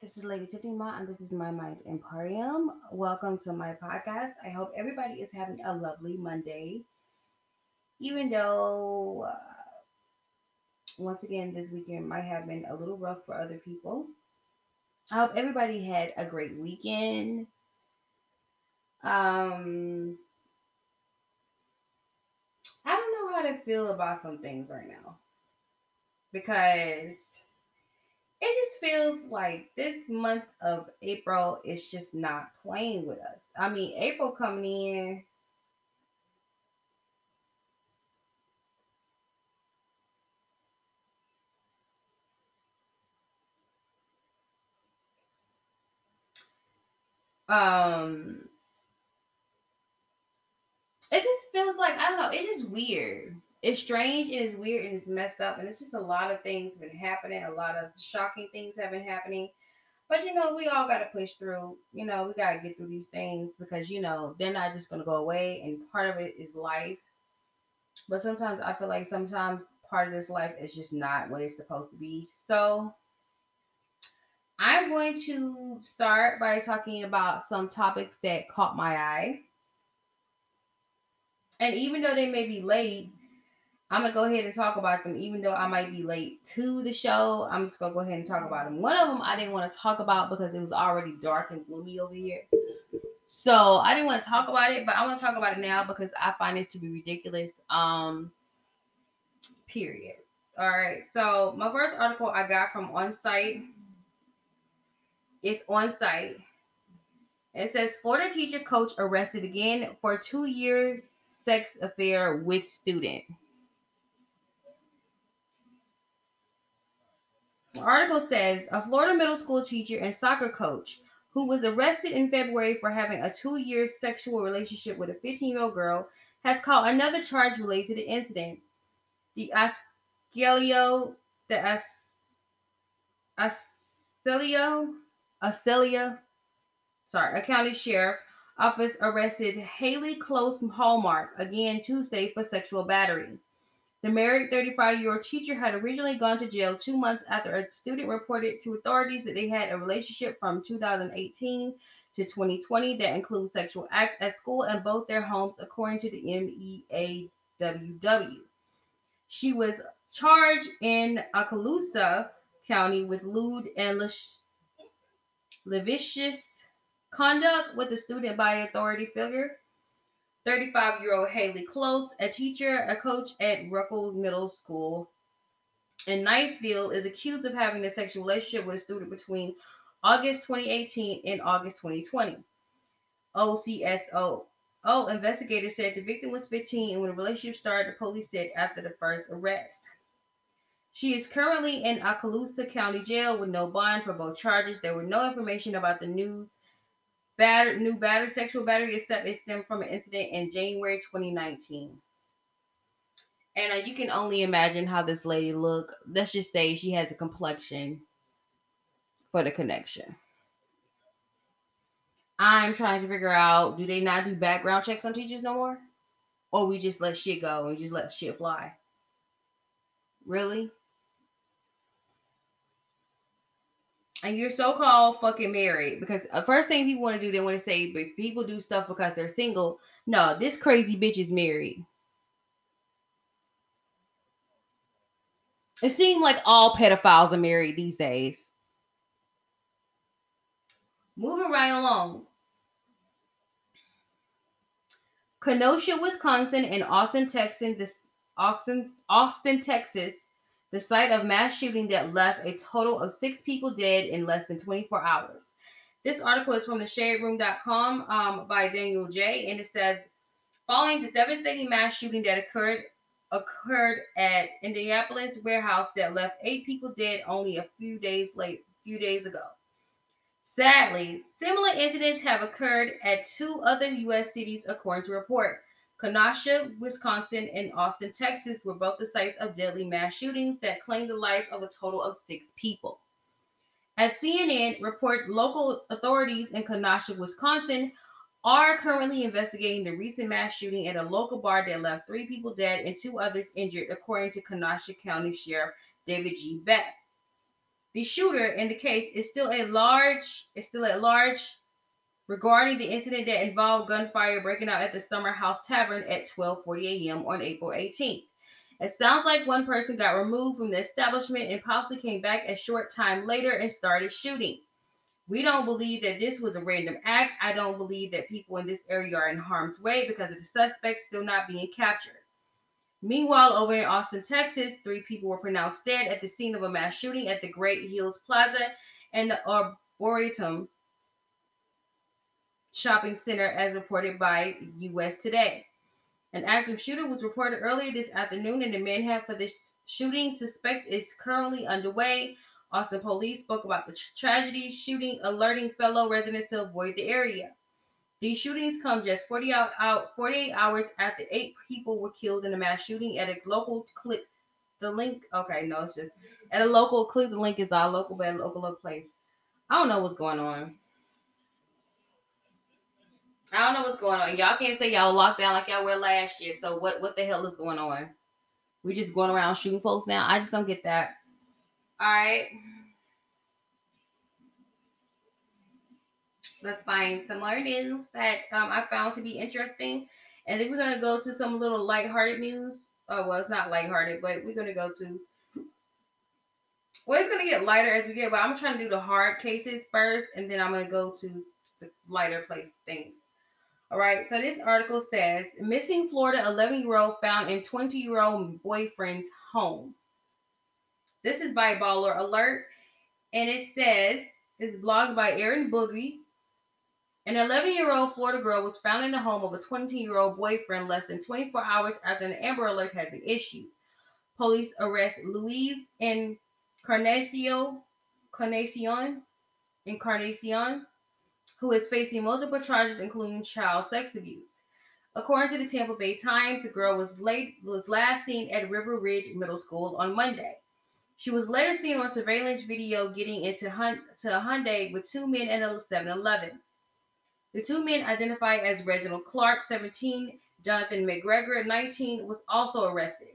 This is Lady Tiffany Ma, and this is my Mind Emporium. Welcome to my podcast. I hope everybody is having a lovely Monday. Even though, uh, once again, this weekend might have been a little rough for other people. I hope everybody had a great weekend. Um, I don't know how to feel about some things right now because it just feels like this month of April is just not playing with us. I mean, April coming in. Um, it just feels like I don't know. It's just weird it's strange, and it is weird, and it's messed up, and it's just a lot of things been happening. A lot of shocking things have been happening. But you know, we all got to push through. You know, we got to get through these things because you know they're not just gonna go away, and part of it is life. But sometimes I feel like sometimes part of this life is just not what it's supposed to be. So I'm going to start by talking about some topics that caught my eye. And even though they may be late, I'm gonna go ahead and talk about them, even though I might be late to the show. I'm just gonna go ahead and talk about them. One of them I didn't want to talk about because it was already dark and gloomy over here. So I didn't want to talk about it, but I want to talk about it now because I find this to be ridiculous. Um, period. All right. So my first article I got from On Site. It's on site. It says Florida teacher coach arrested again for two year sex affair with student. The article says a Florida middle school teacher and soccer coach who was arrested in February for having a two year sexual relationship with a 15 year old girl has caught another charge related to the incident. The Askelio, the As, Ascelio, Ascelia, sorry, a county sheriff office arrested Haley Close Hallmark again Tuesday for sexual battery. The married 35 year old teacher had originally gone to jail two months after a student reported to authorities that they had a relationship from 2018 to 2020 that includes sexual acts at school and both their homes, according to the MEAWW. She was charged in Okaloosa County with lewd and lascivious conduct with a student by authority figure 35 year old Haley Close, a teacher, a coach at Ruckel Middle School in Niceville, is accused of having a sexual relationship with a student between August 2018 and August 2020. OCSO. Oh, investigators said the victim was 15 and when the relationship started, the police said after the first arrest. She is currently in Okaloosa County Jail with no bond for both charges. There were no information about the news New battery, sexual battery except it stemmed from an incident in January 2019. And uh, you can only imagine how this lady look. Let's just say she has a complexion for the connection. I'm trying to figure out do they not do background checks on teachers no more? Or we just let shit go and just let shit fly? Really? And you're so called fucking married because the first thing people want to do, they want to say, but people do stuff because they're single. No, this crazy bitch is married. It seems like all pedophiles are married these days. Moving right along. Kenosha, Wisconsin, and Austin, Texas, this Austin, Austin, Texas the site of mass shooting that left a total of six people dead in less than 24 hours. This article is from the shaderoom.com um, by Daniel J. And it says, following the devastating mass shooting that occurred occurred at Indianapolis warehouse that left eight people dead only a few days late, few days ago. Sadly, similar incidents have occurred at two other U.S. cities, according to report. Kenosha, Wisconsin, and Austin, Texas were both the sites of deadly mass shootings that claimed the life of a total of six people. As CNN report, local authorities in Kenosha, Wisconsin are currently investigating the recent mass shooting at a local bar that left three people dead and two others injured, according to Kenosha County Sheriff David G. Beck. The shooter in the case is still a large, is still at large regarding the incident that involved gunfire breaking out at the Summer House Tavern at 12:40 a.m. on April 18th. It sounds like one person got removed from the establishment and possibly came back a short time later and started shooting. We don't believe that this was a random act. I don't believe that people in this area are in harm's way because of the suspect still not being captured. Meanwhile, over in Austin, Texas, three people were pronounced dead at the scene of a mass shooting at the Great Hills Plaza and the Arboretum shopping center, as reported by U.S. Today. An active shooter was reported earlier this afternoon, and the manhunt for this shooting suspect is currently underway. Austin police spoke about the tragedy shooting, alerting fellow residents to avoid the area. These shootings come just 40 out, out 48 hours after eight people were killed in a mass shooting at a local clip. The link, okay, no, it's just at a local clip. The link is our local, but local, local place. I don't know what's going on. I don't know what's going on. Y'all can't say y'all locked down like y'all were last year. So what what the hell is going on? We just going around shooting folks now. I just don't get that. All right. Let's find some more news that um, I found to be interesting. And then we're going to go to some little lighthearted news. Oh, well, it's not lighthearted, but we're going to go to. Well, it's going to get lighter as we get, but I'm trying to do the hard cases first, and then I'm going to go to the lighter place things. All right, so this article says missing Florida 11 year old found in 20 year old boyfriend's home. This is by Baller Alert, and it says it's blogged by Aaron Boogie. An 11 year old Florida girl was found in the home of a 20 year old boyfriend less than 24 hours after an Amber Alert had been issued. Police arrest Louise Encarnacion, Encarnacion, Encarnacion who is facing multiple charges, including child sex abuse. According to the Tampa Bay Times, the girl was late was last seen at River Ridge Middle School on Monday. She was later seen on surveillance video getting into hun- to a Hyundai with two men at a 7-Eleven. The two men, identified as Reginald Clark, 17, Jonathan McGregor, 19, was also arrested.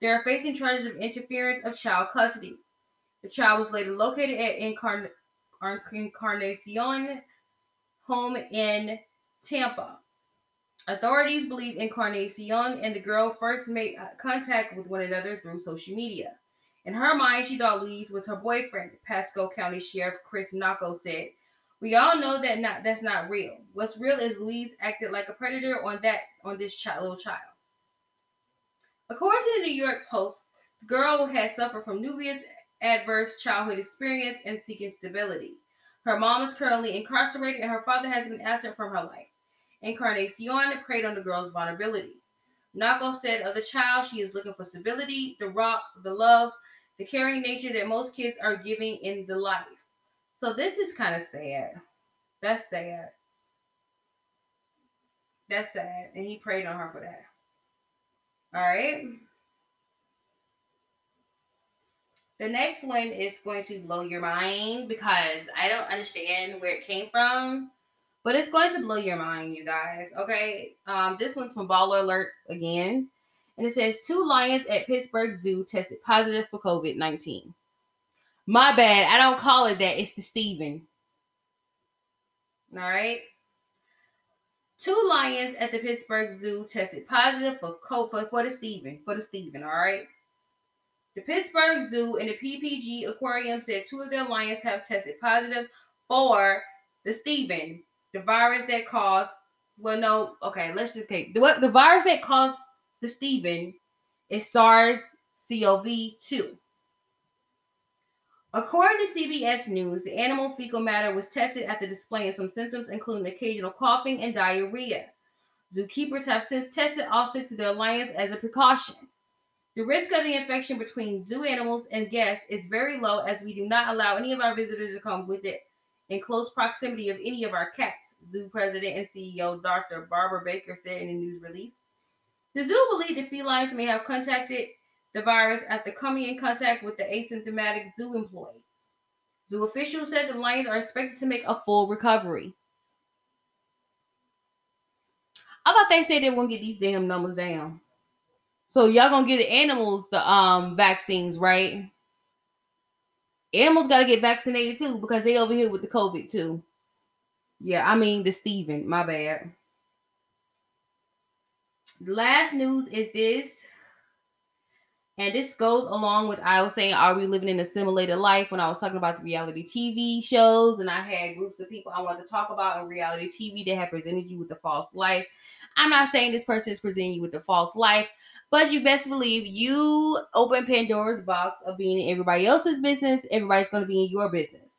They are facing charges of interference of child custody. The child was later located at Incarn- Encarnacion home in Tampa. Authorities believe Encarnacion and the girl first made uh, contact with one another through social media. In her mind, she thought Louise was her boyfriend. Pasco County Sheriff Chris Nocco said, "We all know that not that's not real. What's real is Louise acted like a predator on that on this little child." According to the New York Post, the girl had suffered from numerous adverse childhood experience and seeking stability. Her mom is currently incarcerated and her father has been absent from her life. Encarnacion preyed on the girl's vulnerability. Nocco said of the child, she is looking for stability, the rock, the love, the caring nature that most kids are giving in the life. So this is kind of sad. That's sad. That's sad. And he prayed on her for that. All right. The next one is going to blow your mind because I don't understand where it came from, but it's going to blow your mind, you guys. Okay. Um, this one's from Baller Alert again. And it says two lions at Pittsburgh Zoo tested positive for COVID 19. My bad. I don't call it that. It's the Steven. All right. Two lions at the Pittsburgh Zoo tested positive for COVID for the Steven. For the Steven. All right. The Pittsburgh Zoo and the PPG Aquarium said two of their lions have tested positive for the Steven, the virus that caused. Well, no, okay, let's just take the what the virus that caused the Steven is SARS-CoV-2. According to CBS News, the animal fecal matter was tested after displaying some symptoms, including occasional coughing and diarrhea. Zookeepers have since tested all six of their lions as a precaution. The risk of the infection between zoo animals and guests is very low as we do not allow any of our visitors to come with it in close proximity of any of our cats, zoo president and CEO Dr. Barbara Baker said in a news release. The zoo believed the felines may have contacted the virus after coming in contact with the asymptomatic zoo employee. Zoo officials said the lions are expected to make a full recovery. I thought they said they won't get these damn numbers down. So y'all gonna give the animals the um vaccines, right? Animals got to get vaccinated too because they over here with the COVID too. Yeah, I mean the Steven, my bad. The last news is this. And this goes along with I was saying, are we living in a simulated life? When I was talking about the reality TV shows, and I had groups of people I wanted to talk about in reality TV that have presented you with the false life. I'm not saying this person is presenting you with the false life, but you best believe you open Pandora's box of being in everybody else's business. Everybody's going to be in your business.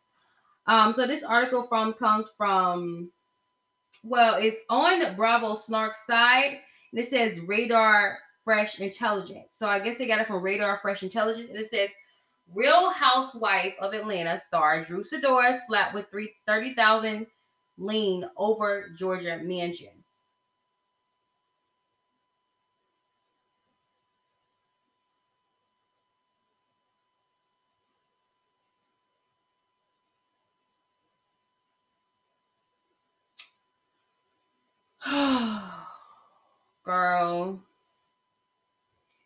Um, so this article from comes from, well, it's on Bravo Snark's side, and it says radar Fresh Intelligence. So I guess they got it from Radar Fresh Intelligence. And it says Real Housewife of Atlanta star Drew Sidora slapped with 30,000 lien over Georgia mansion. Girl.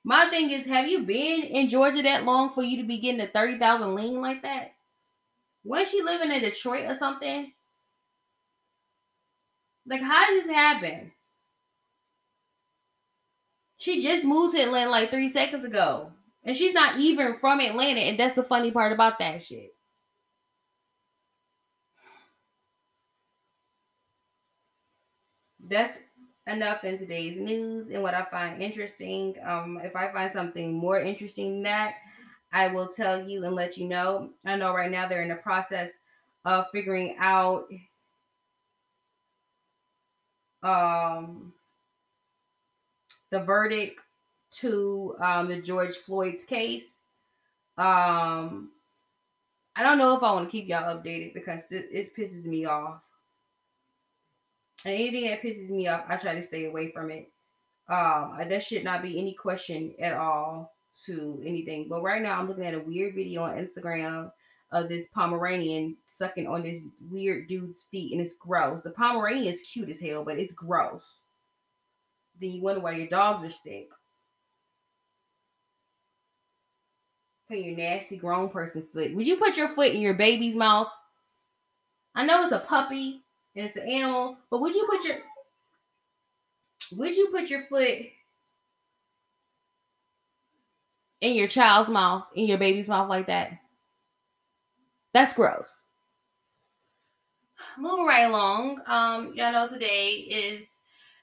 My thing is, have you been in Georgia that long for you to be getting a 30,000 lien like that? Was she living in Detroit or something? Like, how did this happen? She just moved to Atlanta like three seconds ago. And she's not even from Atlanta. And that's the funny part about that shit. That's enough in today's news and what I find interesting. Um, if I find something more interesting than that, I will tell you and let you know. I know right now they're in the process of figuring out um, the verdict to um, the George Floyd's case. Um, I don't know if I want to keep y'all updated because it, it pisses me off. And anything that pisses me off, I try to stay away from it. Um, that should not be any question at all to anything. But right now, I'm looking at a weird video on Instagram of this Pomeranian sucking on this weird dude's feet, and it's gross. The Pomeranian is cute as hell, but it's gross. Then you wonder why your dogs are sick. Put your nasty grown person foot. Would you put your foot in your baby's mouth? I know it's a puppy, and it's an animal. But would you put your would you put your foot in your child's mouth, in your baby's mouth like that? That's gross. Moving right along. Um, y'all know today is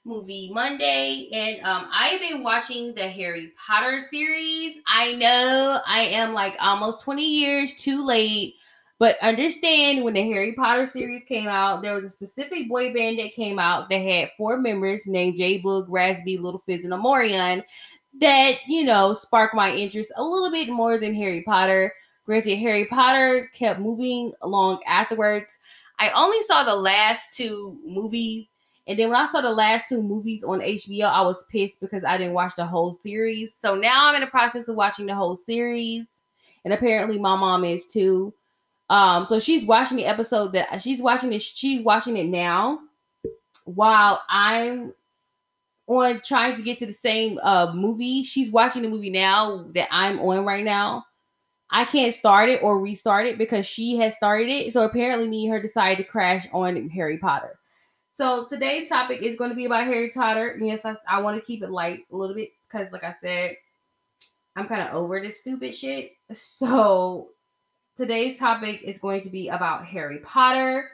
movie Monday, and um, I've been watching the Harry Potter series. I know I am like almost 20 years too late but understand when the Harry Potter series came out, there was a specific boy band that came out that had four members named J Boog, Raz-B, Little Fizz, and Omarion that, you know, sparked my interest a little bit more than Harry Potter. Granted, Harry Potter kept moving along afterwards. I only saw the last two movies. And then when I saw the last two movies on HBO, I was pissed because I didn't watch the whole series. So now I'm in the process of watching the whole series. And apparently my mom is too. Um, so she's watching the episode that she's watching it. She's watching it now, while I'm on trying to get to the same uh movie. She's watching the movie now that I'm on right now. I can't start it or restart it because she has started it. So apparently, me and her decided to crash on Harry Potter. So today's topic is going to be about Harry Potter. Yes, I, I want to keep it light a little bit because, like I said, I'm kind of over this stupid shit. So today's topic is going to be about Harry Potter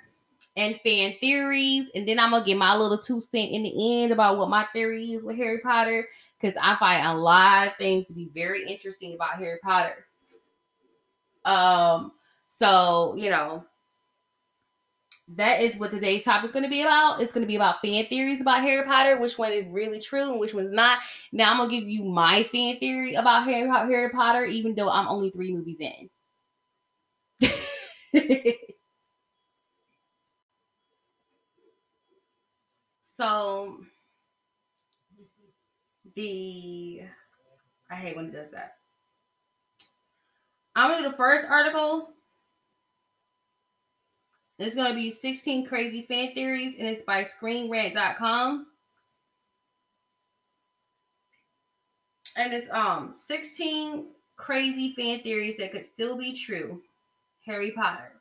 and fan theories. And then I'm to get my little two cent in the end about what my theory is with Harry Potter. Because I find a lot of things to be very interesting about Harry Potter. Um, so, you know, that is what today's topic is going to be about. It's going to be about fan theories about Harry Potter, which one is really true and which one's not. Now I'm gonna give you my fan theory about Harry, Harry Potter, even though I'm only three movies in. so the I hate when it does that. I'm gonna do the first article. It's gonna be 16 crazy fan theories, and it's by ScreenRant.com. And it's um 16 crazy fan theories that could still be true Harry Potter.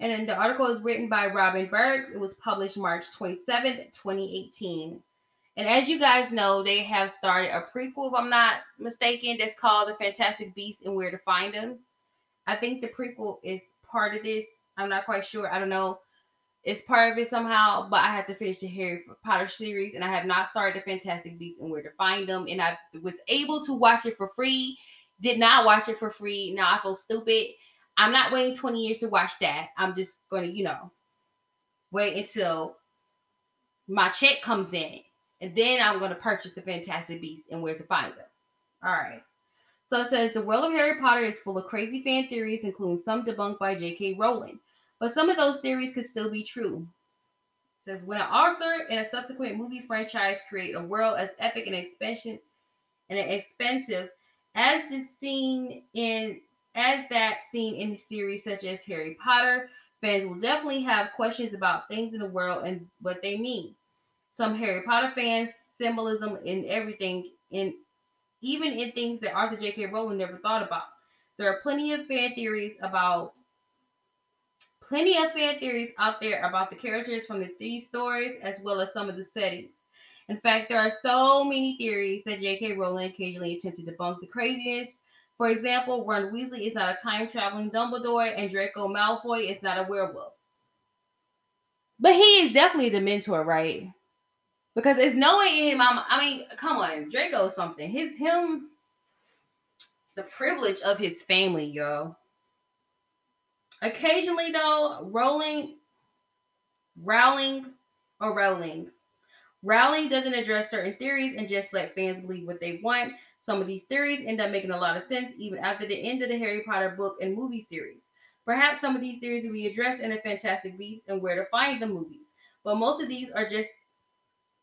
And then the article is written by Robin Berg. It was published March 27th, 2018. And as you guys know, they have started a prequel, if I'm not mistaken, that's called The Fantastic Beasts and Where to Find Them. I think the prequel is part of this. I'm not quite sure. I don't know. It's part of it somehow, but I have to finish the Harry Potter series, and I have not started the Fantastic Beasts and Where to Find Them. And I was able to watch it for free. Did not watch it for free. Now I feel stupid. I'm not waiting 20 years to watch that. I'm just going to, you know, wait until my check comes in and then I'm going to purchase the Fantastic Beasts and where to find them. All right. So it says the world of Harry Potter is full of crazy fan theories, including some debunked by J.K. Rowling. But some of those theories could still be true. It says when an author and a subsequent movie franchise create a world as epic and expansion and expensive as the scene in as that seen in series such as Harry Potter, fans will definitely have questions about things in the world and what they mean some Harry Potter fans symbolism in everything, in even in things that Arthur J.K. Rowling never thought about. There are plenty of fan theories about plenty of fan theories out there about the characters from the these stories as well as some of the settings. In fact, there are so many theories that J.K. Rowling occasionally attempted to debunk the craziness. For example, Ron Weasley is not a time traveling Dumbledore, and Draco Malfoy is not a werewolf. But he is definitely the mentor, right? because it's knowing him. I'm, I mean, come on, Draco something. His him, the privilege of his family, yo. Occasionally, though, rolling, Rowling, or Rowling, Rowling doesn't address certain theories and just let fans believe what they want. Some of these theories end up making a lot of sense even after the end of the Harry Potter book and movie series. Perhaps some of these theories will be addressed in the Fantastic Beasts and Where to Find the movies, but most of these are just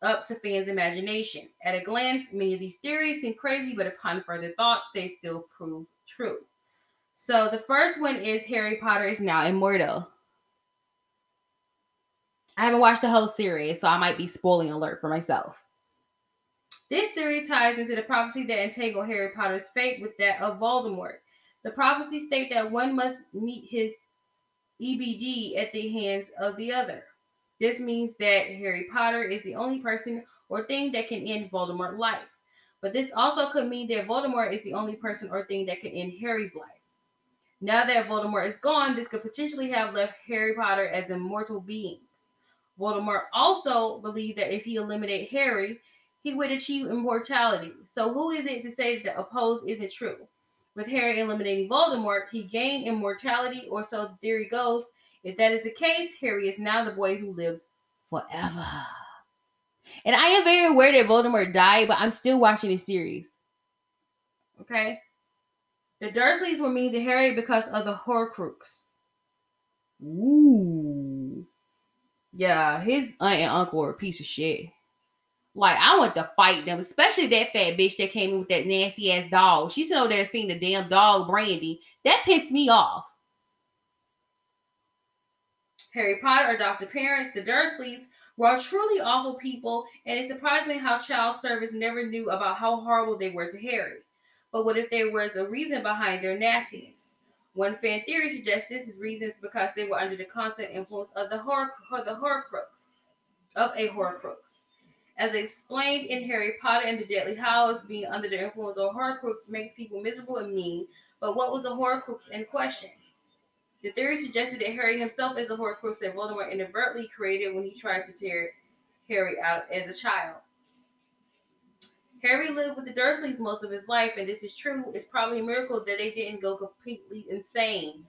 up to fans' imagination. At a glance, many of these theories seem crazy, but upon further thought, they still prove true. So the first one is Harry Potter is now immortal. I haven't watched the whole series, so I might be spoiling alert for myself. This theory ties into the prophecy that entangled Harry Potter's fate with that of Voldemort. The prophecy states that one must meet his EBD at the hands of the other. This means that Harry Potter is the only person or thing that can end Voldemort's life. But this also could mean that Voldemort is the only person or thing that can end Harry's life. Now that Voldemort is gone, this could potentially have left Harry Potter as an immortal being. Voldemort also believed that if he eliminated Harry, he would achieve immortality. So who is it to say that the opposed isn't true? With Harry eliminating Voldemort, he gained immortality, or so the theory goes, if that is the case, Harry is now the boy who lived forever. And I am very aware that Voldemort died, but I'm still watching the series. Okay? The Dursleys were mean to Harry because of the Horcrux. Ooh. Yeah, his aunt and uncle were a piece of shit. Like, I want to fight them, especially that fat bitch that came in with that nasty ass dog. She's over there feeding the damn dog brandy. That pissed me off. Harry Potter or Dr. parents, the Dursleys, were truly awful people, and it's surprising how child service never knew about how horrible they were to Harry. But what if there was a reason behind their nastiness? One fan theory suggests this is reasons because they were under the constant influence of the horror, the Horcrux, of a Horcrux. As explained in Harry Potter and the Deathly Hallows, being under the influence of Horcrux makes people miserable and mean. But what was the Horcrux in question? The theory suggested that Harry himself is a Horcrux that Voldemort inadvertently created when he tried to tear Harry out as a child. Harry lived with the Dursleys most of his life, and this is true. It's probably a miracle that they didn't go completely insane.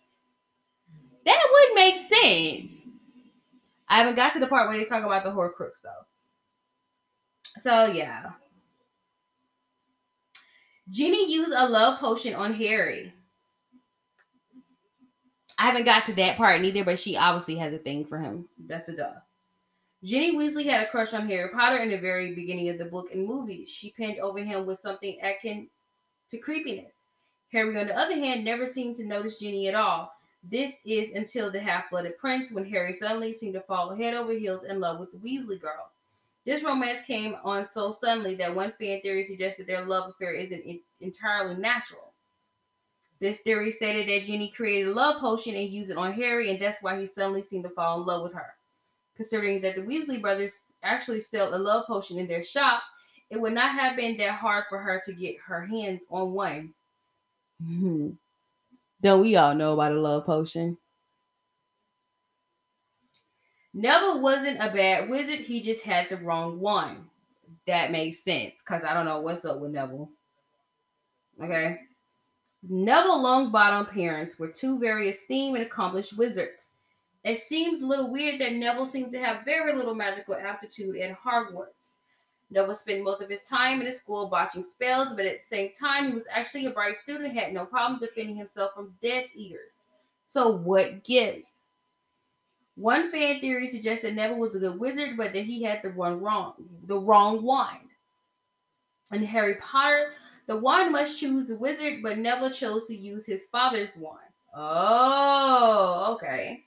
That would make sense. I haven't got to the part where they talk about the Horcrux though. So yeah. Ginny used a love potion on Harry. I haven't got to that part neither, but she obviously has a thing for him. That's a duh. Ginny Weasley had a crush on Harry Potter in the very beginning of the book and movies. She pinned over him with something akin to creepiness. Harry, on the other hand, never seemed to notice Ginny at all. This is until the Half Blooded Prince, when Harry suddenly seemed to fall head over heels in love with the Weasley girl. This romance came on so suddenly that one fan theory suggested their love affair isn't entirely natural. This theory stated that Ginny created a love potion and used it on Harry, and that's why he suddenly seemed to fall in love with her. Considering that the Weasley brothers actually sell a love potion in their shop, it would not have been that hard for her to get her hands on one. Hmm. Don't we all know about a love potion? Neville wasn't a bad wizard, he just had the wrong one. That makes sense because I don't know what's up with Neville. Okay. Neville Longbottom parents were two very esteemed and accomplished wizards. It seems a little weird that Neville seemed to have very little magical aptitude at Hogwarts. Neville spent most of his time in the school botching spells, but at the same time, he was actually a bright student, had no problem defending himself from Death Eaters. So, what gives? One fan theory suggests that Neville was a good wizard, but that he had the one wrong, the wrong wand. In Harry Potter, the wand must choose the wizard, but Neville chose to use his father's wand. Oh, okay.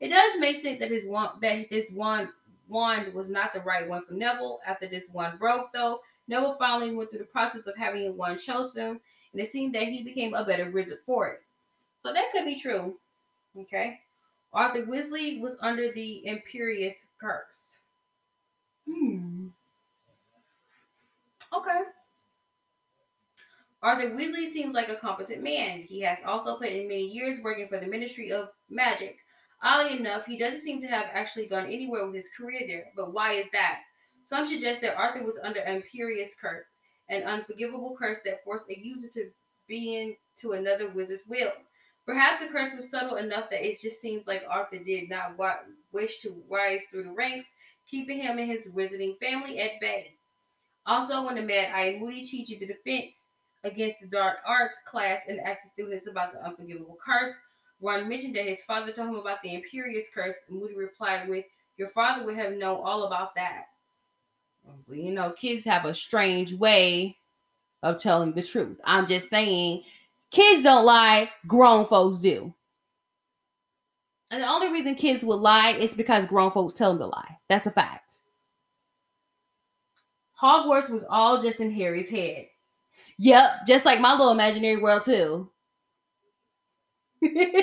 It does make sense that his wand that this wand wand was not the right one for Neville. After this one broke, though, Neville finally went through the process of having a one chosen, and it seemed that he became a better wizard for it. So that could be true. Okay. Arthur Weasley was under the Imperius curse. Hmm. Okay. Arthur Weasley seems like a competent man. He has also put in many years working for the Ministry of Magic. Oddly enough, he doesn't seem to have actually gone anywhere with his career there. But why is that? Some suggest that Arthur was under an Imperius curse, an unforgivable curse that forced a user to be into another wizard's will. Perhaps the curse was subtle enough that it just seems like Arthur did not wish to rise through the ranks, keeping him and his wizarding family at bay. Also, when the Mad Eye Moody teaches the defense against the dark arts class and asks students about the unforgivable curse, Ron mentioned that his father told him about the Imperius curse. Moody replied with, Your father would have known all about that. You know, kids have a strange way of telling the truth. I'm just saying Kids don't lie, grown folks do. And the only reason kids will lie is because grown folks tell them to lie. That's a fact. Hogwarts was all just in Harry's head. Yep, just like my little imaginary world, too. the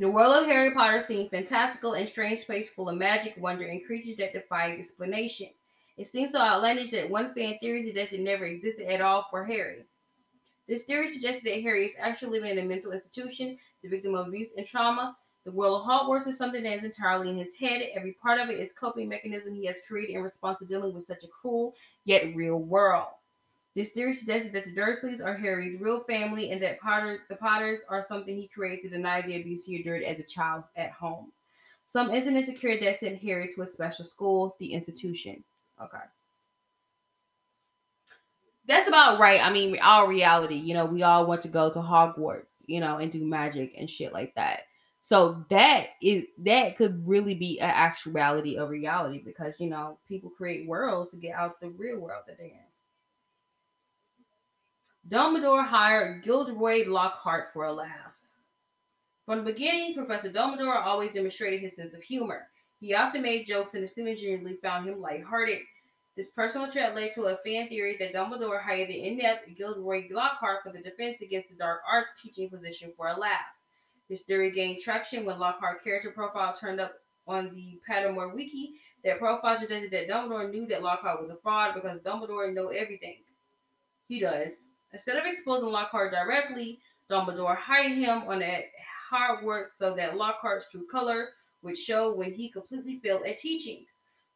world of Harry Potter seemed fantastical and strange place full of magic, wonder, and creatures that defy explanation. It seems so outlandish that one fan theory suggests it never existed at all for Harry. This theory suggests that Harry is actually living in a mental institution, the victim of abuse and trauma. The world of Hogwarts is something that is entirely in his head. Every part of it is coping mechanism he has created in response to dealing with such a cruel yet real world. This theory suggested that the Dursleys are Harry's real family and that Potter, the Potters are something he created to deny the abuse he endured as a child at home. Some incidents occurred that sent Harry to a special school, the institution. Okay. That's about right. I mean, all reality, you know, we all want to go to Hogwarts, you know, and do magic and shit like that. So that is that could really be an actuality of reality because you know people create worlds to get out the real world that they're in. Dumbledore hired Gilderoy Lockhart for a laugh. From the beginning, Professor Dumbledore always demonstrated his sense of humor. He often made jokes, and the students generally found him lighthearted. This personal trait led to a fan theory that Dumbledore hired the inept Gilderoy Lockhart for the defense against the dark arts teaching position for a laugh. This theory gained traction when Lockhart's character profile turned up on the Pottermore Wiki. That profile suggested that Dumbledore knew that Lockhart was a fraud because Dumbledore know everything. He does. Instead of exposing Lockhart directly, Dumbledore hired him on that hard work so that Lockhart's true color which showed when he completely failed at teaching.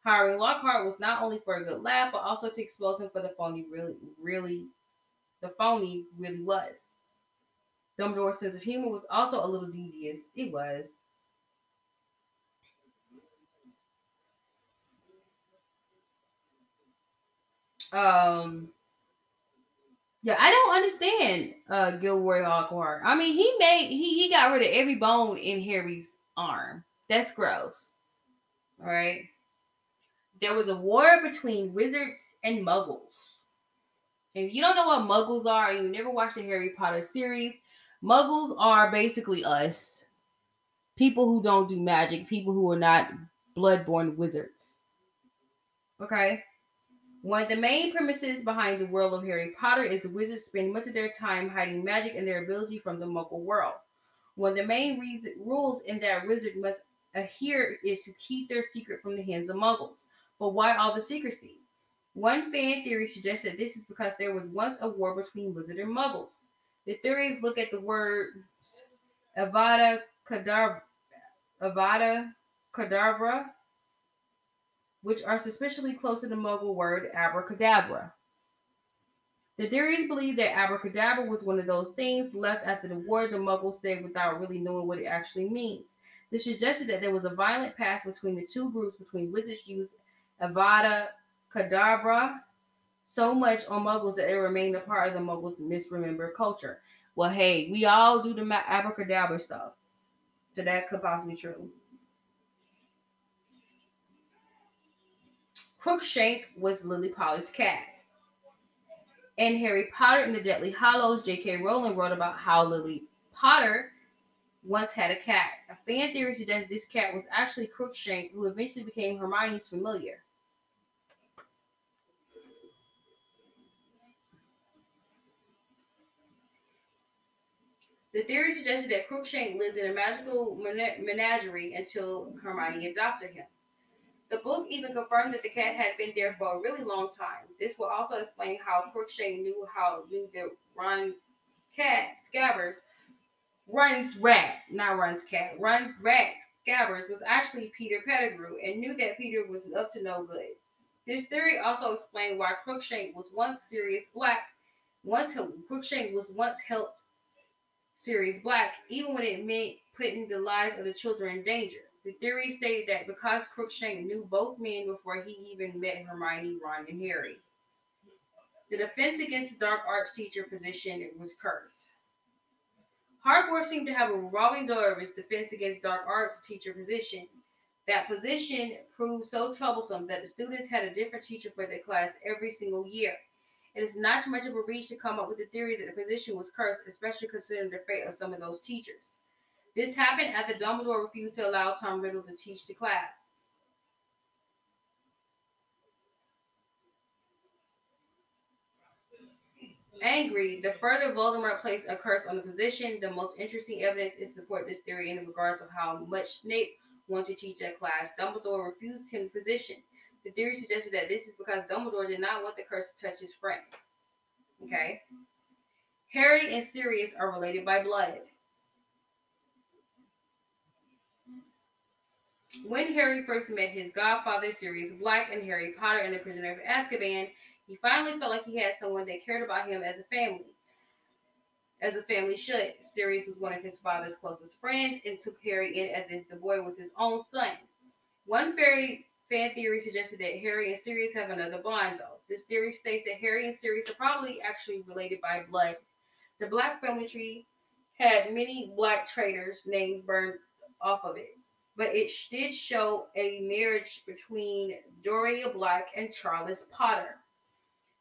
Hiring Lockhart was not only for a good laugh, but also to expose him for the phony really, really, the phony really was. Dumbledore's sense of humor was also a little devious. It was. Um. Yeah, I don't understand uh Gilderoy Lockhart. I mean, he made he he got rid of every bone in Harry's arm. That's gross. All right. There was a war between wizards and muggles. If you don't know what muggles are and you never watched the Harry Potter series, muggles are basically us. People who don't do magic, people who are not bloodborne wizards. Okay? One of the main premises behind the world of Harry Potter is the wizards spend much of their time hiding magic and their ability from the muggle world. One of the main reason, rules in that wizard must adhere is to keep their secret from the hands of muggles. But why all the secrecy? One fan theory suggests that this is because there was once a war between wizards and muggles. The theories look at the words Avada Kedavra, Avada Kedavra, which are suspiciously close to the Muggle word abracadabra. The theories believe that abracadabra was one of those things left after the war the Muggles said without really knowing what it actually means. This suggested that there was a violent past between the two groups between wizards used Avada Kedavra so much on Muggles that it remained a part of the Muggles' misremembered culture. Well, hey, we all do the abracadabra stuff. So that could possibly be true. Crookshank was Lily Potter's cat. In Harry Potter and the Deathly Hallows, J.K. Rowling wrote about how Lily Potter once had a cat. A fan theory suggests this cat was actually Crookshank, who eventually became Hermione's familiar. The theory suggested that Crookshank lived in a magical menagerie until Hermione adopted him. The book even confirmed that the cat had been there for a really long time. This will also explain how Crookshank knew how knew that Ron cat Scabbers runs rat, not runs cat, runs rat Scabbers was actually Peter Pettigrew and knew that Peter was up to no good. This theory also explained why Crookshank was once Sirius Black. Once Crookshank was once helped Sirius Black, even when it meant putting the lives of the children in danger. The theory stated that because Crookshank knew both men before he even met Hermione, Ron, and Harry, the defense against the dark arts teacher position was cursed. Hogwarts seemed to have a revolving door of its defense against dark arts teacher position. That position proved so troublesome that the students had a different teacher for their class every single year. It is not too much of a reach to come up with the theory that the position was cursed, especially considering the fate of some of those teachers. This happened after Dumbledore refused to allow Tom Riddle to teach the class. Angry, the further Voldemort placed a curse on the position, the most interesting evidence is support this theory in regards of how much Snape wanted to teach that class. Dumbledore refused him the position. The theory suggested that this is because Dumbledore did not want the curse to touch his friend. Okay. Harry and Sirius are related by blood. When Harry first met his godfather, Sirius Black, and Harry Potter in the Prisoner of Azkaban, he finally felt like he had someone that cared about him as a family. As a family should. Sirius was one of his father's closest friends and took Harry in as if the boy was his own son. One fairy fan theory suggested that Harry and Sirius have another bond, though. This theory states that Harry and Sirius are probably actually related by blood. The Black family tree had many black traitors named burned off of it but it did show a marriage between Dorea Black and Charles Potter.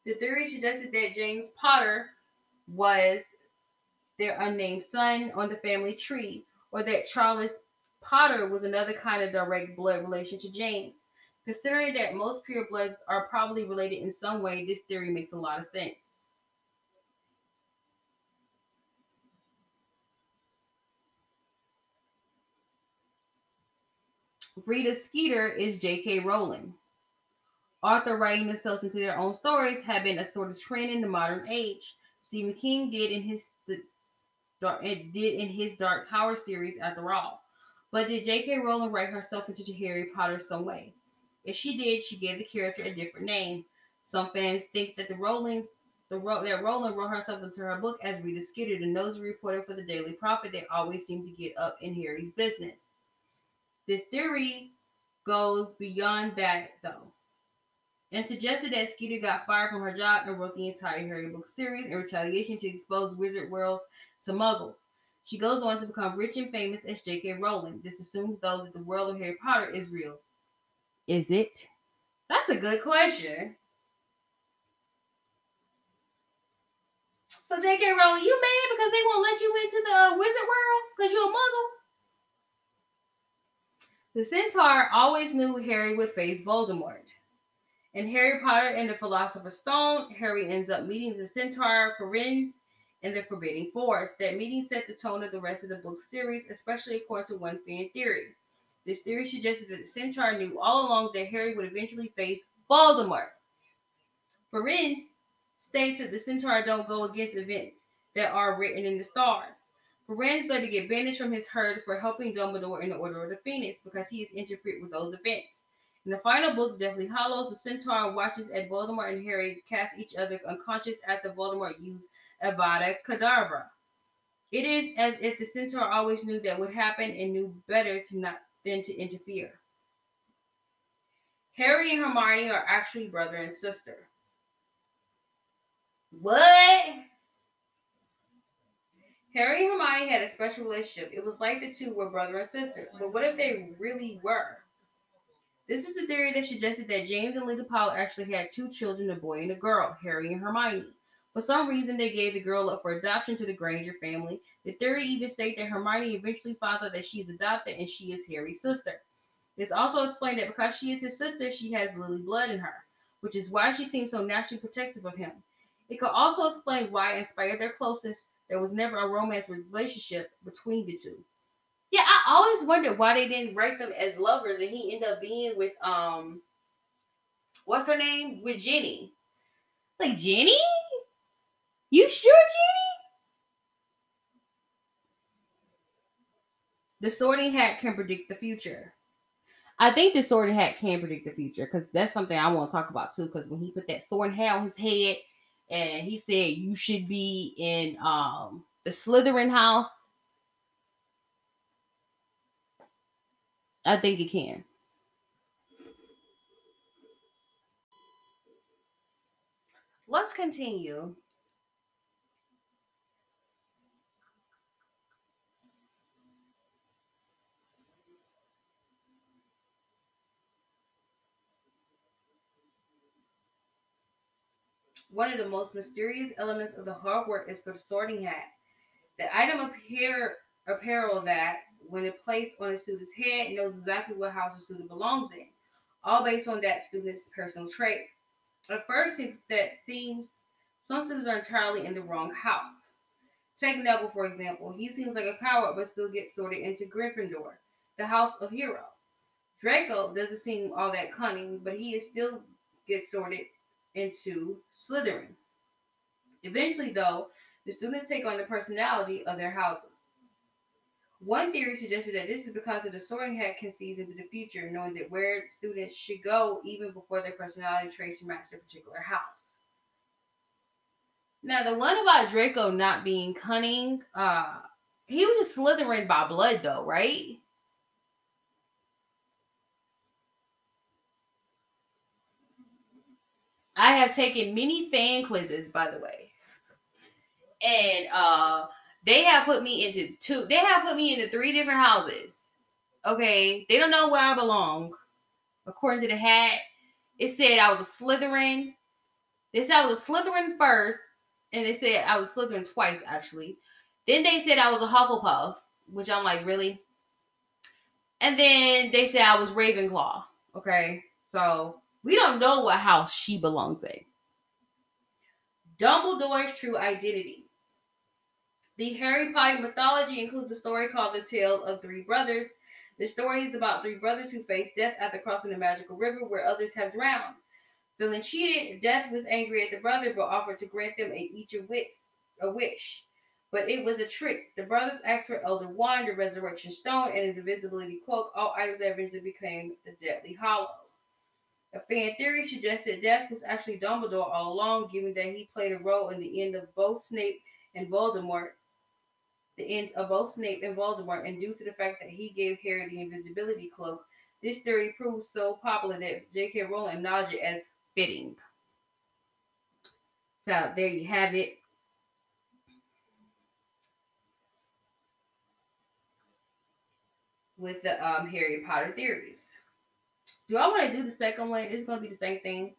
The theory suggested that James Potter was their unnamed son on the family tree, or that Charles Potter was another kind of direct blood relation to James. Considering that most purebloods are probably related in some way, this theory makes a lot of sense. Rita Skeeter is J.K. Rowling. Author writing themselves into their own stories have been a sort of trend in the modern age. Stephen King did in his the, eh, did in his Dark Tower series, after all. But did J.K. Rowling write herself into Harry Potter some way? If she did, she gave the character a different name. Some fans think that the Rowling the that Rowling wrote herself into her book as Rita Skeeter, the nosy reporter for the Daily Prophet that always seemed to get up in Harry's business. This theory goes beyond that, though, and suggested that Skeeter got fired from her job and wrote the entire Harry book series in retaliation to expose Wizard Worlds to muggles. She goes on to become rich and famous as J.K. Rowling. This assumes, though, that the world of Harry Potter is real. Is it? That's a good question. So, J.K. Rowling, you mad because they won't let you into the wizard world because you're a muggle? The centaur always knew Harry would face Voldemort. In Harry Potter and the Philosopher's Stone, Harry ends up meeting the centaur Firenze in the Forbidden Forest. That meeting set the tone of the rest of the book series, especially according to one fan theory. This theory suggested that the centaur knew all along that Harry would eventually face Voldemort. Firenze states that the centaur don't go against events that are written in the stars. Firenze later get banished from his herd for helping Dumbledore in the Order of the Phoenix because he has interfered with those events. In the final book, Deathly Hallows, the centaur watches as Voldemort and Harry cast each other unconscious after Voldemort used Avada Kedavra. It is as if the centaur always knew that would happen and knew better to not than to interfere. Harry and Hermione are actually brother and sister. What? Harry and Hermione had a special relationship. It was like the two were brother and sister. But what if they really were? This is a theory that suggested that James and Lily Potter actually had two children, a boy and a girl, Harry and Hermione. For some reason, they gave the girl up for adoption to the Granger family. The theory even states that Hermione eventually finds out that she is adopted and she is Harry's sister. It's also explained that because she is his sister, she has Lily blood in her, which is why she seems so naturally protective of him. It could also explain why, in spite of their closeness, there was never a romance relationship between the two. Yeah, I always wondered why they didn't write them as lovers, and he ended up being with um, what's her name? With Ginny. It's like Ginny. You sure, Ginny? The sorting hat can predict the future. I think the sorting hat can predict the future because that's something I want to talk about too. Because when he put that sorting hat on his head and he said you should be in um the Slytherin house, I think it can. Let's continue. One of the most mysterious elements of the Hogwarts is the sorting hat. The item appear apparel that, when it placed on a student's head, knows exactly what house the student belongs in, all based on that student's personal trait. At first, that seems something's are entirely in the wrong house. Take Neville, for example. He seems like a coward, but still gets sorted into Gryffindor, the house of heroes. Draco doesn't seem all that cunning, but he is still gets sorted into Slytherin. Eventually, though, the students take on the personality of their houses. One theory suggested that this is because of the sorting hat can see into the future, knowing that where students should go even before their personality traits match their particular house. Now, the one about Draco not being cunning, uh, he was just Slytherin by blood, though, right? I have taken many fan quizzes, by the way. And uh they have put me into two, they have put me into three different houses. Okay. They don't know where I belong. According to the hat, it said I was a Slytherin. They said I was a Slytherin first, and they said I was Slytherin twice, actually. Then they said I was a Hufflepuff, which I'm like, really? And then they said I was Ravenclaw. Okay. So we don't know what house she belongs in. Dumbledore's true identity. The Harry Potter mythology includes a story called The Tale of Three Brothers. The story is about three brothers who face death after crossing the magical river where others have drowned. Feeling cheated, Death was angry at the brother but offered to grant them a, each a wish, a wish. But it was a trick. The brothers asked for Elder Wand, the Resurrection Stone, and his invisibility cloak. All items that eventually became the Deadly Hallows. A fan theory suggests that Death was actually Dumbledore all along, given that he played a role in the end of both Snape and Voldemort, the end of both Snape and Voldemort, and due to the fact that he gave Harry the invisibility cloak, this theory proves so popular that J.K. Rowling acknowledged it as fitting. So there you have it. With the um, Harry Potter theories. Do I want to do the second one? It's going to be the same thing.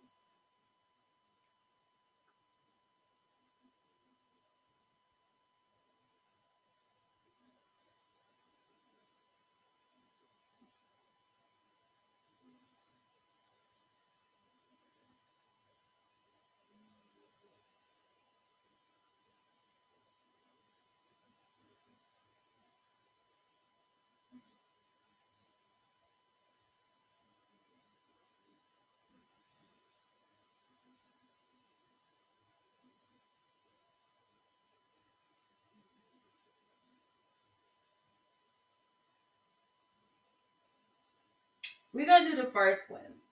We're gonna do the first ones.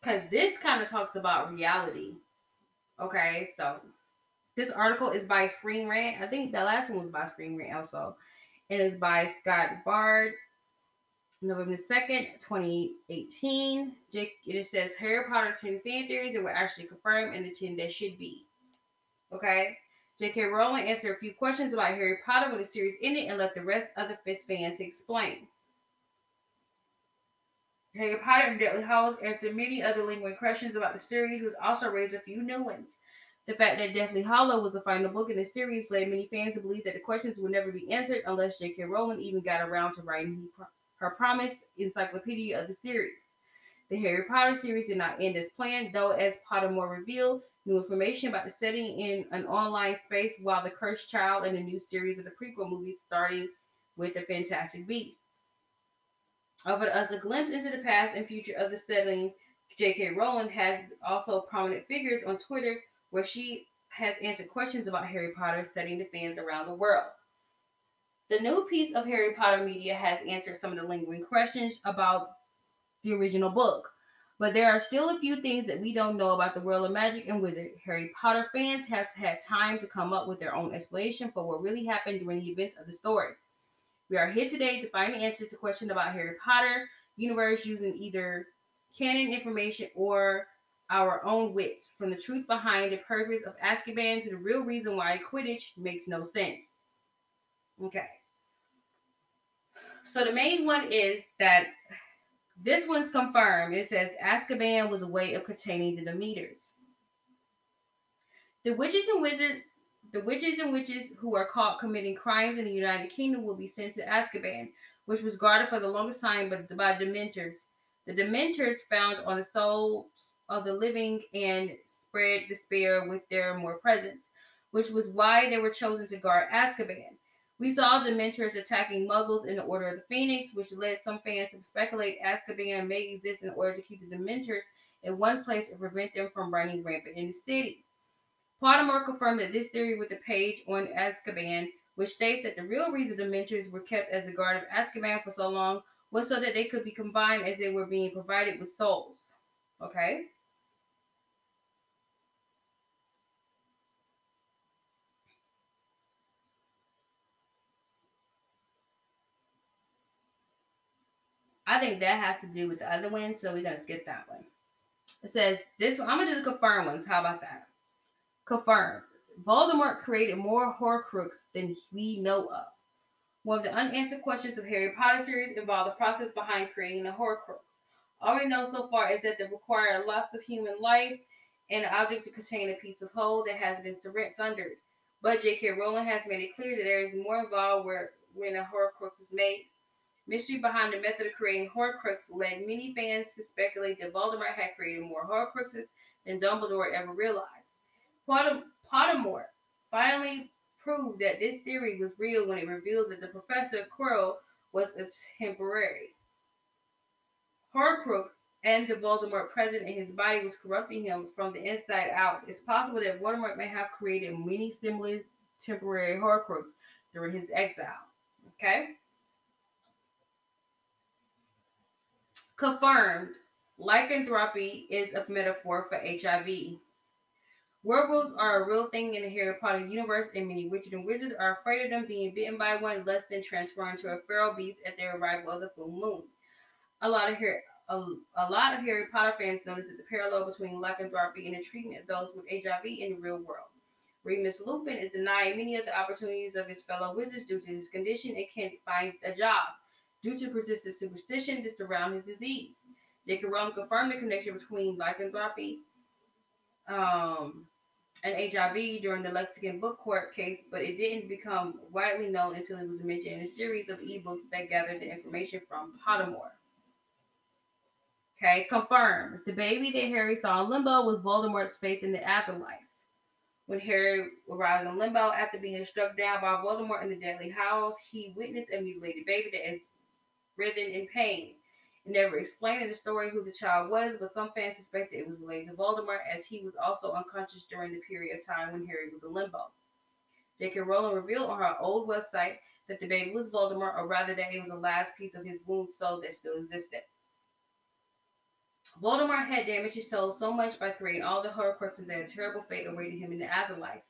Because this kind of talks about reality. Okay, so this article is by Screen Rant. I think the last one was by Screen Rant also. It is by Scott Baird, November 2nd, 2018. Jake, it says Harry Potter 10 fan theories that were actually confirmed and the 10 that should be. Okay. J.K. Rowling answered a few questions about Harry Potter when the series ended and let the rest of the fans explain. Harry Potter and Deathly Hallows answered many other lingering questions about the series, which also raised a few new ones. The fact that Deathly Hallow was the final book in the series led many fans to believe that the questions would never be answered unless J.K. Rowling even got around to writing her promised encyclopedia of the series. The Harry Potter series did not end as planned, though, as Pottermore revealed, new information about the setting in an online space while the Cursed Child and a new series of the prequel movies starting with the Fantastic Beasts. Offered us a glimpse into the past and future of the setting, J.K. Rowling has also prominent figures on Twitter where she has answered questions about Harry Potter studying the fans around the world. The new piece of Harry Potter media has answered some of the lingering questions about the original book, but there are still a few things that we don't know about the world of magic and wizard. Harry Potter fans have had time to come up with their own explanation for what really happened during the events of the stories. We are here today to find the answer to questions about Harry Potter universe using either canon information or our own wits, from the truth behind the purpose of Azkaban to the real reason why Quidditch makes no sense. Okay. So the main one is that this one's confirmed. It says Azkaban was a way of containing the Dementors. The witches and wizards, the witches and witches who are caught committing crimes in the United Kingdom will be sent to Azkaban, which was guarded for the longest time by, by Dementors. The Dementors found on the souls of the living and spread despair with their more presence, which was why they were chosen to guard Azkaban. We saw Dementors attacking Muggles in the Order of the Phoenix, which led some fans to speculate Azkaban may exist in order to keep the Dementors in one place and prevent them from running rampant in the city. Pottermore confirmed that this theory with the page on Azkaban, which states that the real reason Dementors were kept as a guard of Azkaban for so long was so that they could be combined as they were being provided with souls. Okay? I think that has to do with the other one, so we're gonna skip that one. It says this one, I'm gonna do the confirmed ones. How about that? Confirmed. Voldemort created more Horcrux than we know of. One of the unanswered questions of Harry Potter series involve the process behind creating a Horcrux. All we know so far is that they require lots of human life and an object to contain a piece of whole that has been sundered. But J.K. Rowling has made it clear that there is more involved where when a Horcrux is made Mystery behind the method of creating Horcrux led many fans to speculate that Voldemort had created more Horcruxes than Dumbledore ever realized. Potter- Pottermore finally proved that this theory was real when it revealed that the Professor Quirrell was a temporary Horcrux and the Voldemort present in his body was corrupting him from the inside out. It's possible that Voldemort may have created many similar temporary Horcrux during his exile. Okay? Confirmed, lycanthropy is a metaphor for HIV. Werewolves are a real thing in the Harry Potter universe, and many witches and wizards are afraid of them being bitten by one, less than transferring to a feral beast at their arrival of the full moon. A lot of Harry, a, a lot of Harry Potter fans notice that the parallel between lycanthropy and the treatment of those with HIV in the real world. Remus Lupin is denied many of the opportunities of his fellow wizards due to his condition and can't find a job due to persistent superstition that surround his disease. J.K. Rowling confirmed the connection between lycanthropy um, and HIV during the Lexicon Book Court case, but it didn't become widely known until it was mentioned in a series of ebooks that gathered the information from Pottermore. Okay, confirmed. The baby that Harry saw in limbo was Voldemort's faith in the afterlife. When Harry arrived in limbo after being struck down by Voldemort in the Deadly Hallows, he witnessed a mutilated baby that is written in pain. It never explained in the story who the child was, but some fans suspected it was related to Voldemort, as he was also unconscious during the period of time when Harry was in limbo. J.K. Rowling revealed on her old website that the baby was Voldemort, or rather that it was the last piece of his wounded soul that still existed. Voldemort had damaged his soul so much by creating all the Horcruxes that a terrible fate awaited him in the afterlife.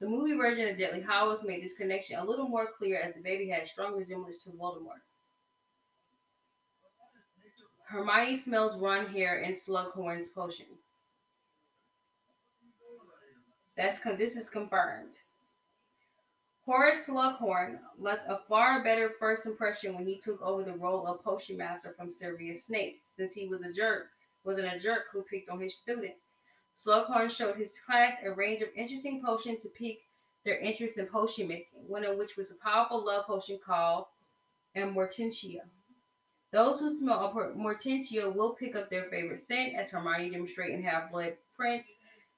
The movie version of Deadly Hallows made this connection a little more clear as the baby had a strong resemblance to Voldemort. Hermione smells Ron hair and Slughorn's potion. That's this is confirmed. Horace Slughorn left a far better first impression when he took over the role of potion master from Severus Snape, since he was a jerk, wasn't a jerk who picked on his students. Slughorn showed his class a range of interesting potions to pique their interest in potion making, one of which was a powerful love potion called Amortentia. Those who smell Amortentia will pick up their favorite scent, as Hermione demonstrates in Half Blood Prince.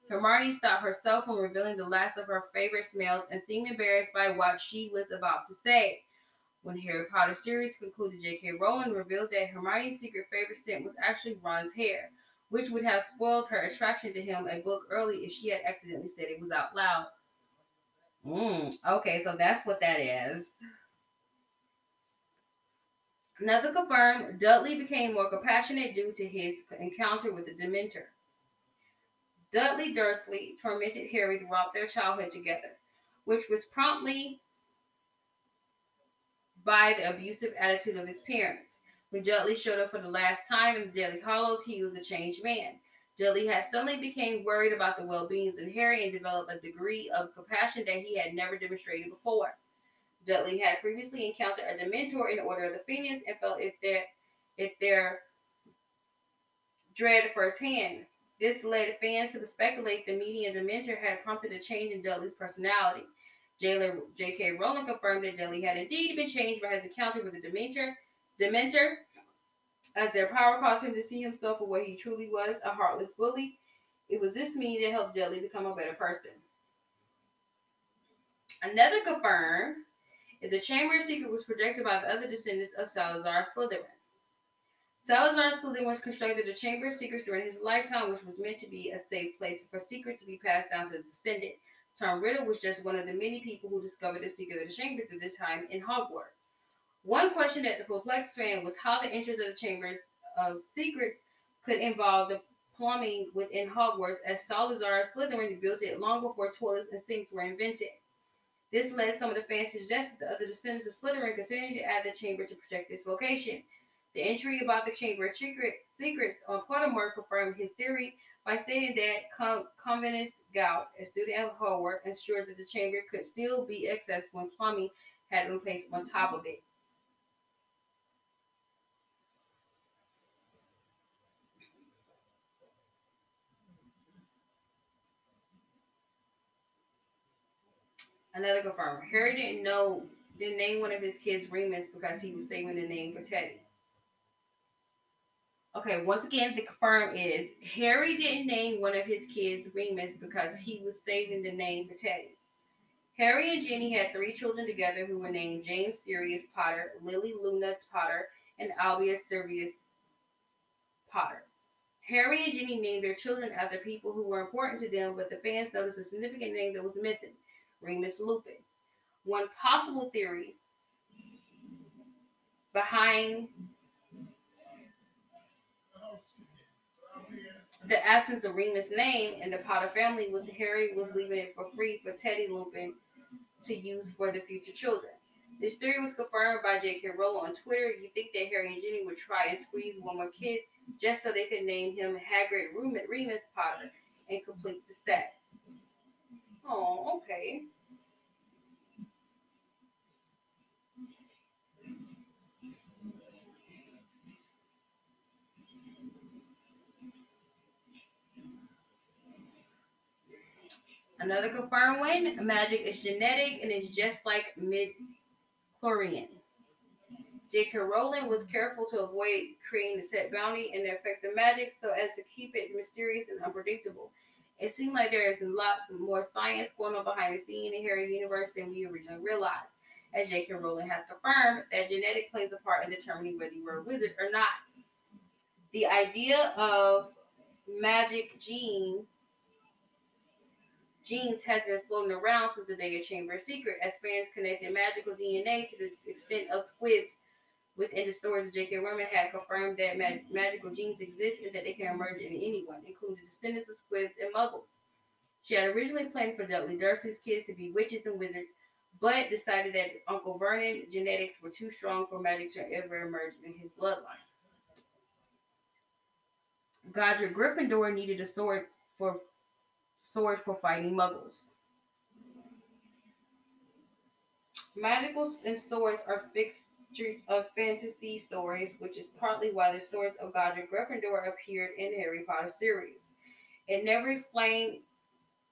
Hermione stopped herself from revealing the last of her favorite smells and seemed embarrassed by what she was about to say. When Harry Potter series concluded, J.K. Rowling revealed that Hermione's secret favorite scent was actually Ron's hair, which would have spoiled her attraction to him a book early if she had accidentally said it was out loud. Mm, okay, so that's what that is. Another confirmed, Dudley became more compassionate due to his encounter with the Dementor. Dudley Dursley tormented Harry throughout their childhood together, which was promptly by the abusive attitude of his parents. When Dudley showed up for the last time in the Deathly Hallows, he was a changed man. Dudley had suddenly became worried about the well-being of Harry and developed a degree of compassion that he had never demonstrated before. Dudley had previously encountered a Dementor in the Order of the Phoenix and felt if their if their dread firsthand. This led fans to speculate the media Dementor had prompted a change in Dudley's personality. J.K. Rowling confirmed that Dudley had indeed been changed by his encounter with the Dementor, Dementor, as their power caused him to see himself for what he truly was, a heartless bully. It was this meaning that helped Dudley become a better person. Another confirmed the Chamber of Secret was projected by the other descendants of Salazar Slytherin. Salazar Slytherin constructed the Chamber of Secrets during his lifetime, which was meant to be a safe place for secrets to be passed down to the descendant. Tom Riddle was just one of the many people who discovered the secret of the chamber through this time in Hogwarts. One question that the perplexed fan was how the entrance of the chambers of secrets could involve the plumbing within Hogwarts, as Salazar Slytherin built it long before toilets and sinks were invented. This led some of the fans to suggest that the other descendants of Slytherin continued to add the chamber to protect its location. The entry about the chamber of secret, secrets on Pottermore confirmed his theory by stating that Com- Corvinus Gaunt, a student at Hogwarts, ensured that the chamber could still be accessed when plumbing had been placed on top of it. Another confirmed. Harry didn't know, didn't name one of his kids Remus because he was saving the name for Teddy. Okay, once again, the confirm is Harry didn't name one of his kids Remus because he was saving the name for Teddy. Harry and Ginny had three children together who were named James Sirius Potter, Lily Luna Potter, and Albus Severus Potter. Harry and Ginny named their children after people who were important to them, but the fans noticed a significant name that was missing. Remus Lupin. One possible theory behind the absence of Remus' name in the Potter family was Harry was leaving it for free for Teddy Lupin to use for the future children. This theory was confirmed by J.K. Rowling on Twitter. You think that Harry and Ginny would try and squeeze one more kid just so they could name him Hagrid Remus Potter and complete the stat. Oh, okay. Another confirmed win. Magic is genetic and is just like midi-chlorian. J.K. Rowling was careful to avoid creating the set bounty and the effect of magic so as to keep it mysterious and unpredictable. It seemed like there is lots more science going on behind the scene in Harry universe than we originally realized. As J.K. Rowling has confirmed, that genetic plays a part in determining whether you are a wizard or not. The idea of magic gene genes has been floating around since the day of Chamber of Secret, as fans connected magical DNA to the extent of squibs within the stories. J.K. Rowling had confirmed that mag- magical genes exist and that they can emerge in anyone, including descendants of squibs and muggles. She had originally planned for Dudley Dursley's kids to be witches and wizards, but decided that Uncle Vernon genetics were too strong for magic to ever emerge in his bloodline. Godric Gryffindor needed a sword for sword for fighting muggles. Magicals and swords are of fantasy stories, which is partly why the swords of Godric Gryffindor appeared in Harry Potter series. It never explained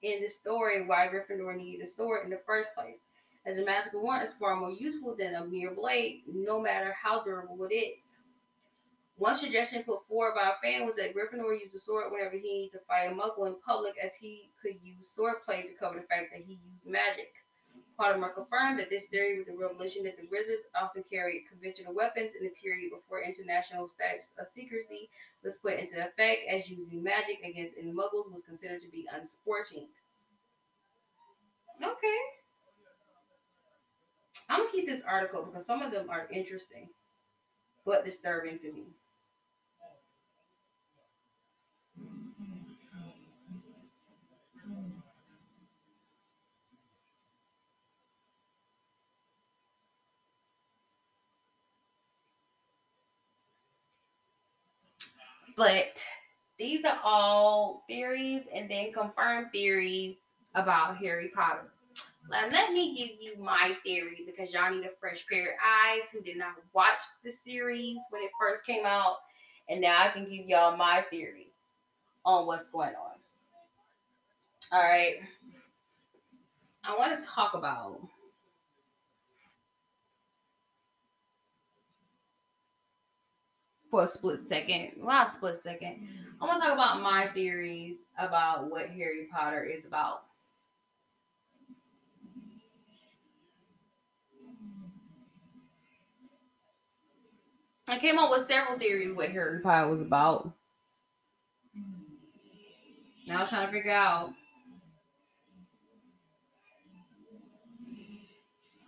in the story why Gryffindor needed a sword in the first place, as a magical wand is far more useful than a mere blade, no matter how durable it is. One suggestion put forward by a fan was that Gryffindor used a sword whenever he needed to fight a muggle in public, as he could use swordplay to cover the fact that he used magic. Pottermore confirmed that this theory with the revelation that the wizards often carried conventional weapons in the period before international status of secrecy was put into effect, as using magic against any muggles was considered to be unsporting. Okay. I'm gonna keep this article because some of them are interesting but disturbing to me. But these are all theories and then confirmed theories about Harry Potter. Now, let me give you my theory because y'all need a fresh pair of eyes who did not watch the series when it first came out. And now I can give y'all my theory on what's going on. All right. I want to talk about for a split second. Well, a split second. I want to talk about my theories about what Harry Potter is about. I came up with several theories what Harry Potter was about. Now I was trying to figure out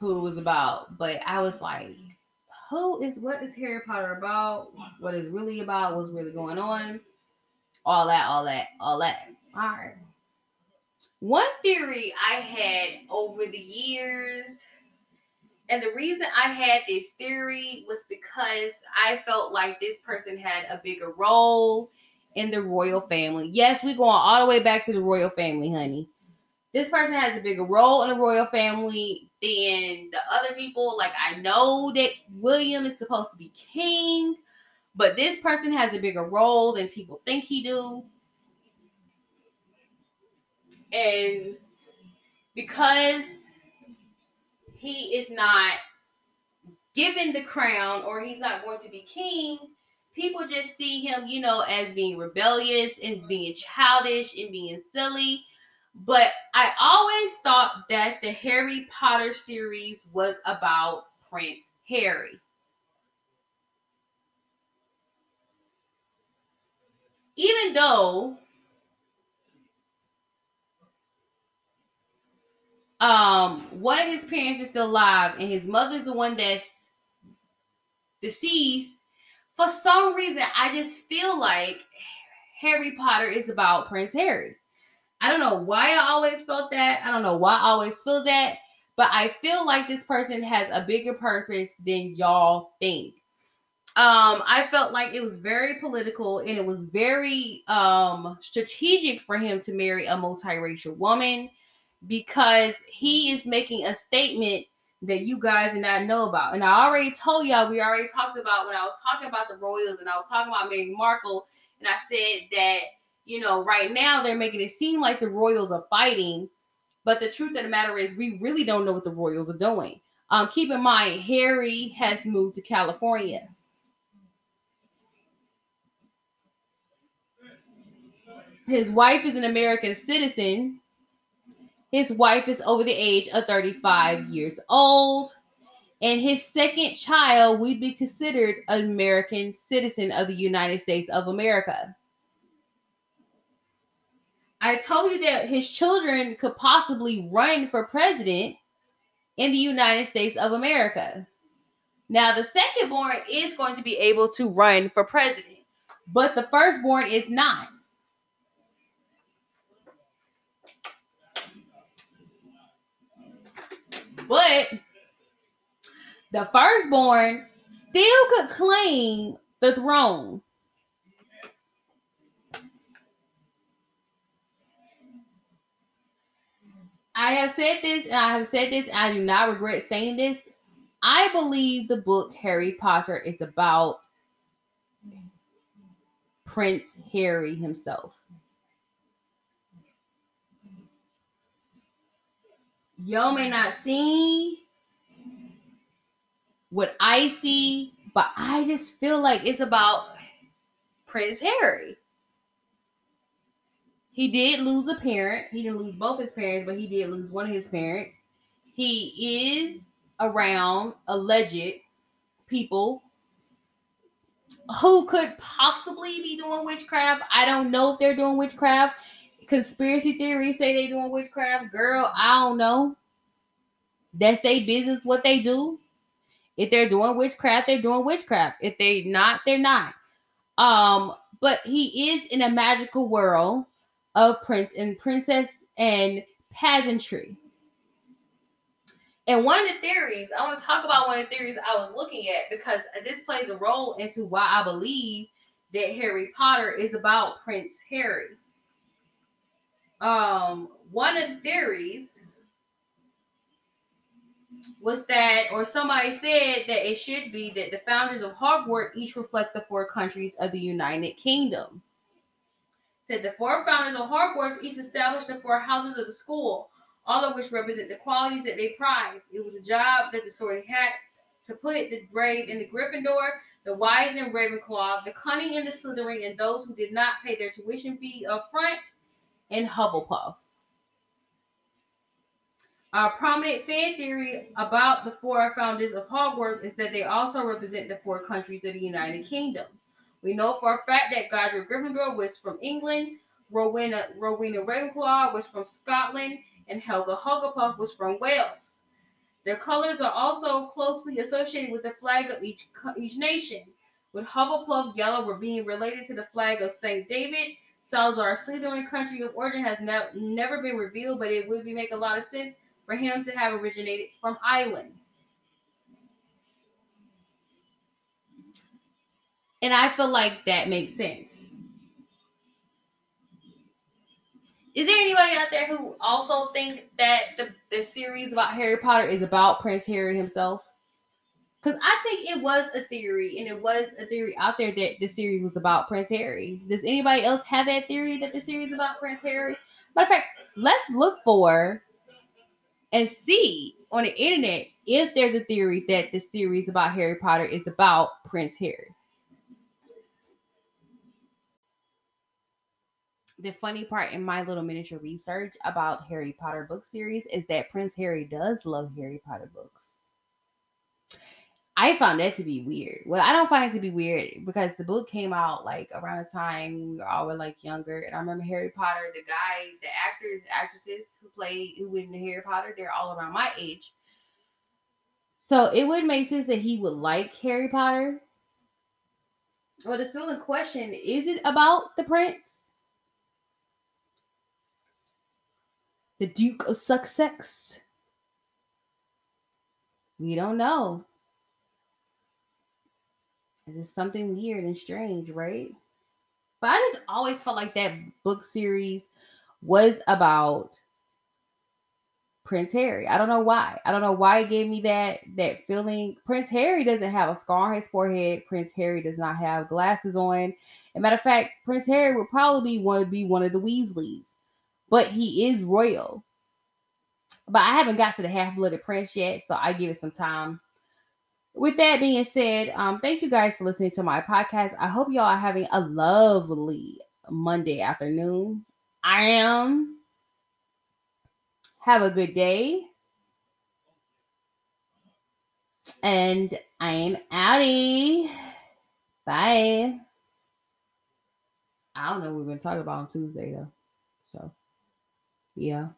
who it was about, but I was like, who is what is Harry Potter about? What is really about? What's really going on? All that, all that, all that. All right. One theory I had over the years, and the reason I had this theory was because I felt like this person had a bigger role in the royal family. Yes, we're going all the way back to the royal family, honey. This person has a bigger role in the royal family than the other people. Like I know that William is supposed to be king, but this person has a bigger role than people think he do. And because he is not given the crown or he's not going to be king, people just see him, you know, as being rebellious and being childish and being silly but I always thought that the Harry Potter series was about Prince Harry. Even though um one of his parents is still alive and his mother's the one that's deceased, for some reason I just feel like Harry Potter is about Prince Harry. I don't know why I always felt that. I don't know why I always feel that. But I feel like this person has a bigger purpose than y'all think. Um, I felt like it was very political and it was very um strategic for him to marry a multiracial woman because he is making a statement that you guys did not know about. And I already told y'all, we already talked about when I was talking about the Royals and I was talking about Meghan Markle, and I said that you know, right now they're making it seem like the Royals are fighting, but the truth of the matter is we really don't know what the Royals are doing. Um, keep in mind, Harry has moved to California. His wife is an American citizen. His wife is over the age of 35 years old. And his second child would be considered an American citizen of the United States of America. I told you that his children could possibly run for president in the United States of America. Now, the second born is going to be able to run for president, but the firstborn is not. But the firstborn still could claim the throne. I have said this, and I have said this, and I do not regret saying this. I believe the book Harry Potter is about Prince Harry himself. Y'all may not see what I see, but I just feel like it's about Prince Harry. He did lose a parent. He didn't lose both his parents, but he did lose one of his parents. He is around alleged people who could possibly be doing witchcraft. I don't know if they're doing witchcraft. Conspiracy theories say they're doing witchcraft. Girl, I don't know. That's their business, what they do. If they're doing witchcraft, they're doing witchcraft. If they not, they're not. Um, but he is in a magical world of prince and princess and pageantry. And one of the theories, I want to talk about one of the theories I was looking at because this plays a role into why I believe that Harry Potter is about Prince Harry. Um, one of the theories was that, or somebody said that it should be that the founders of Hogwarts each reflect the four countries of the United Kingdom said the four founders of Hogwarts each established the four houses of the school, all of which represent the qualities that they prize. It was a job that the story had to put the brave in the Gryffindor, the wise in Ravenclaw, the cunning in the Slytherin, and those who did not pay their tuition fee up front in Hufflepuff. Our prominent fan theory about the four founders of Hogwarts is that they also represent the four countries of the United Kingdom. We know for a fact that Godric Gryffindor was from England, Rowena, Rowena Ravenclaw was from Scotland, and Helga Hufflepuff was from Wales. Their colors are also closely associated with the flag of each, each nation, with Hufflepuff yellow were being related to the flag of St. David. Salazar Slytherin country of origin has ne- never been revealed, but it would be, make a lot of sense for him to have originated from Ireland. And I feel like that makes sense. Is there anybody out there who also think that the, the series about Harry Potter is about Prince Harry himself? Because I think it was a theory, and it was a theory out there that the series was about Prince Harry. Does anybody else have that theory that the series is about Prince Harry? Matter of fact, let's look for and see on the internet if there's a theory that the series about Harry Potter is about Prince Harry. The funny part in my little miniature research about Harry Potter book series is that Prince Harry does love Harry Potter books. I found that to be weird. Well, I don't find it to be weird because the book came out like around the time we all were like younger. And I remember Harry Potter, the guy, the actors, actresses who played who in Harry Potter, they're all around my age. So it would make sense that he would like Harry Potter. But it's still in question. Is it about the prince? The Duke of Sussex? We don't know. It's something weird and strange, right? But I just always felt like that book series was about Prince Harry. I don't know why. I don't know why it gave me that that feeling. Prince Harry doesn't have a scar on his forehead. Prince Harry does not have glasses on. As matter of fact, Prince Harry would probably be one be one of the Weasleys but he is royal. But I haven't got to the half blooded prince yet, so I give it some time. With that being said, um, thank you guys for listening to my podcast. I hope y'all are having a lovely Monday afternoon. I am. Have a good day. And I am outie. Bye. I don't know what we're going to talk about on Tuesday, though. Yeah.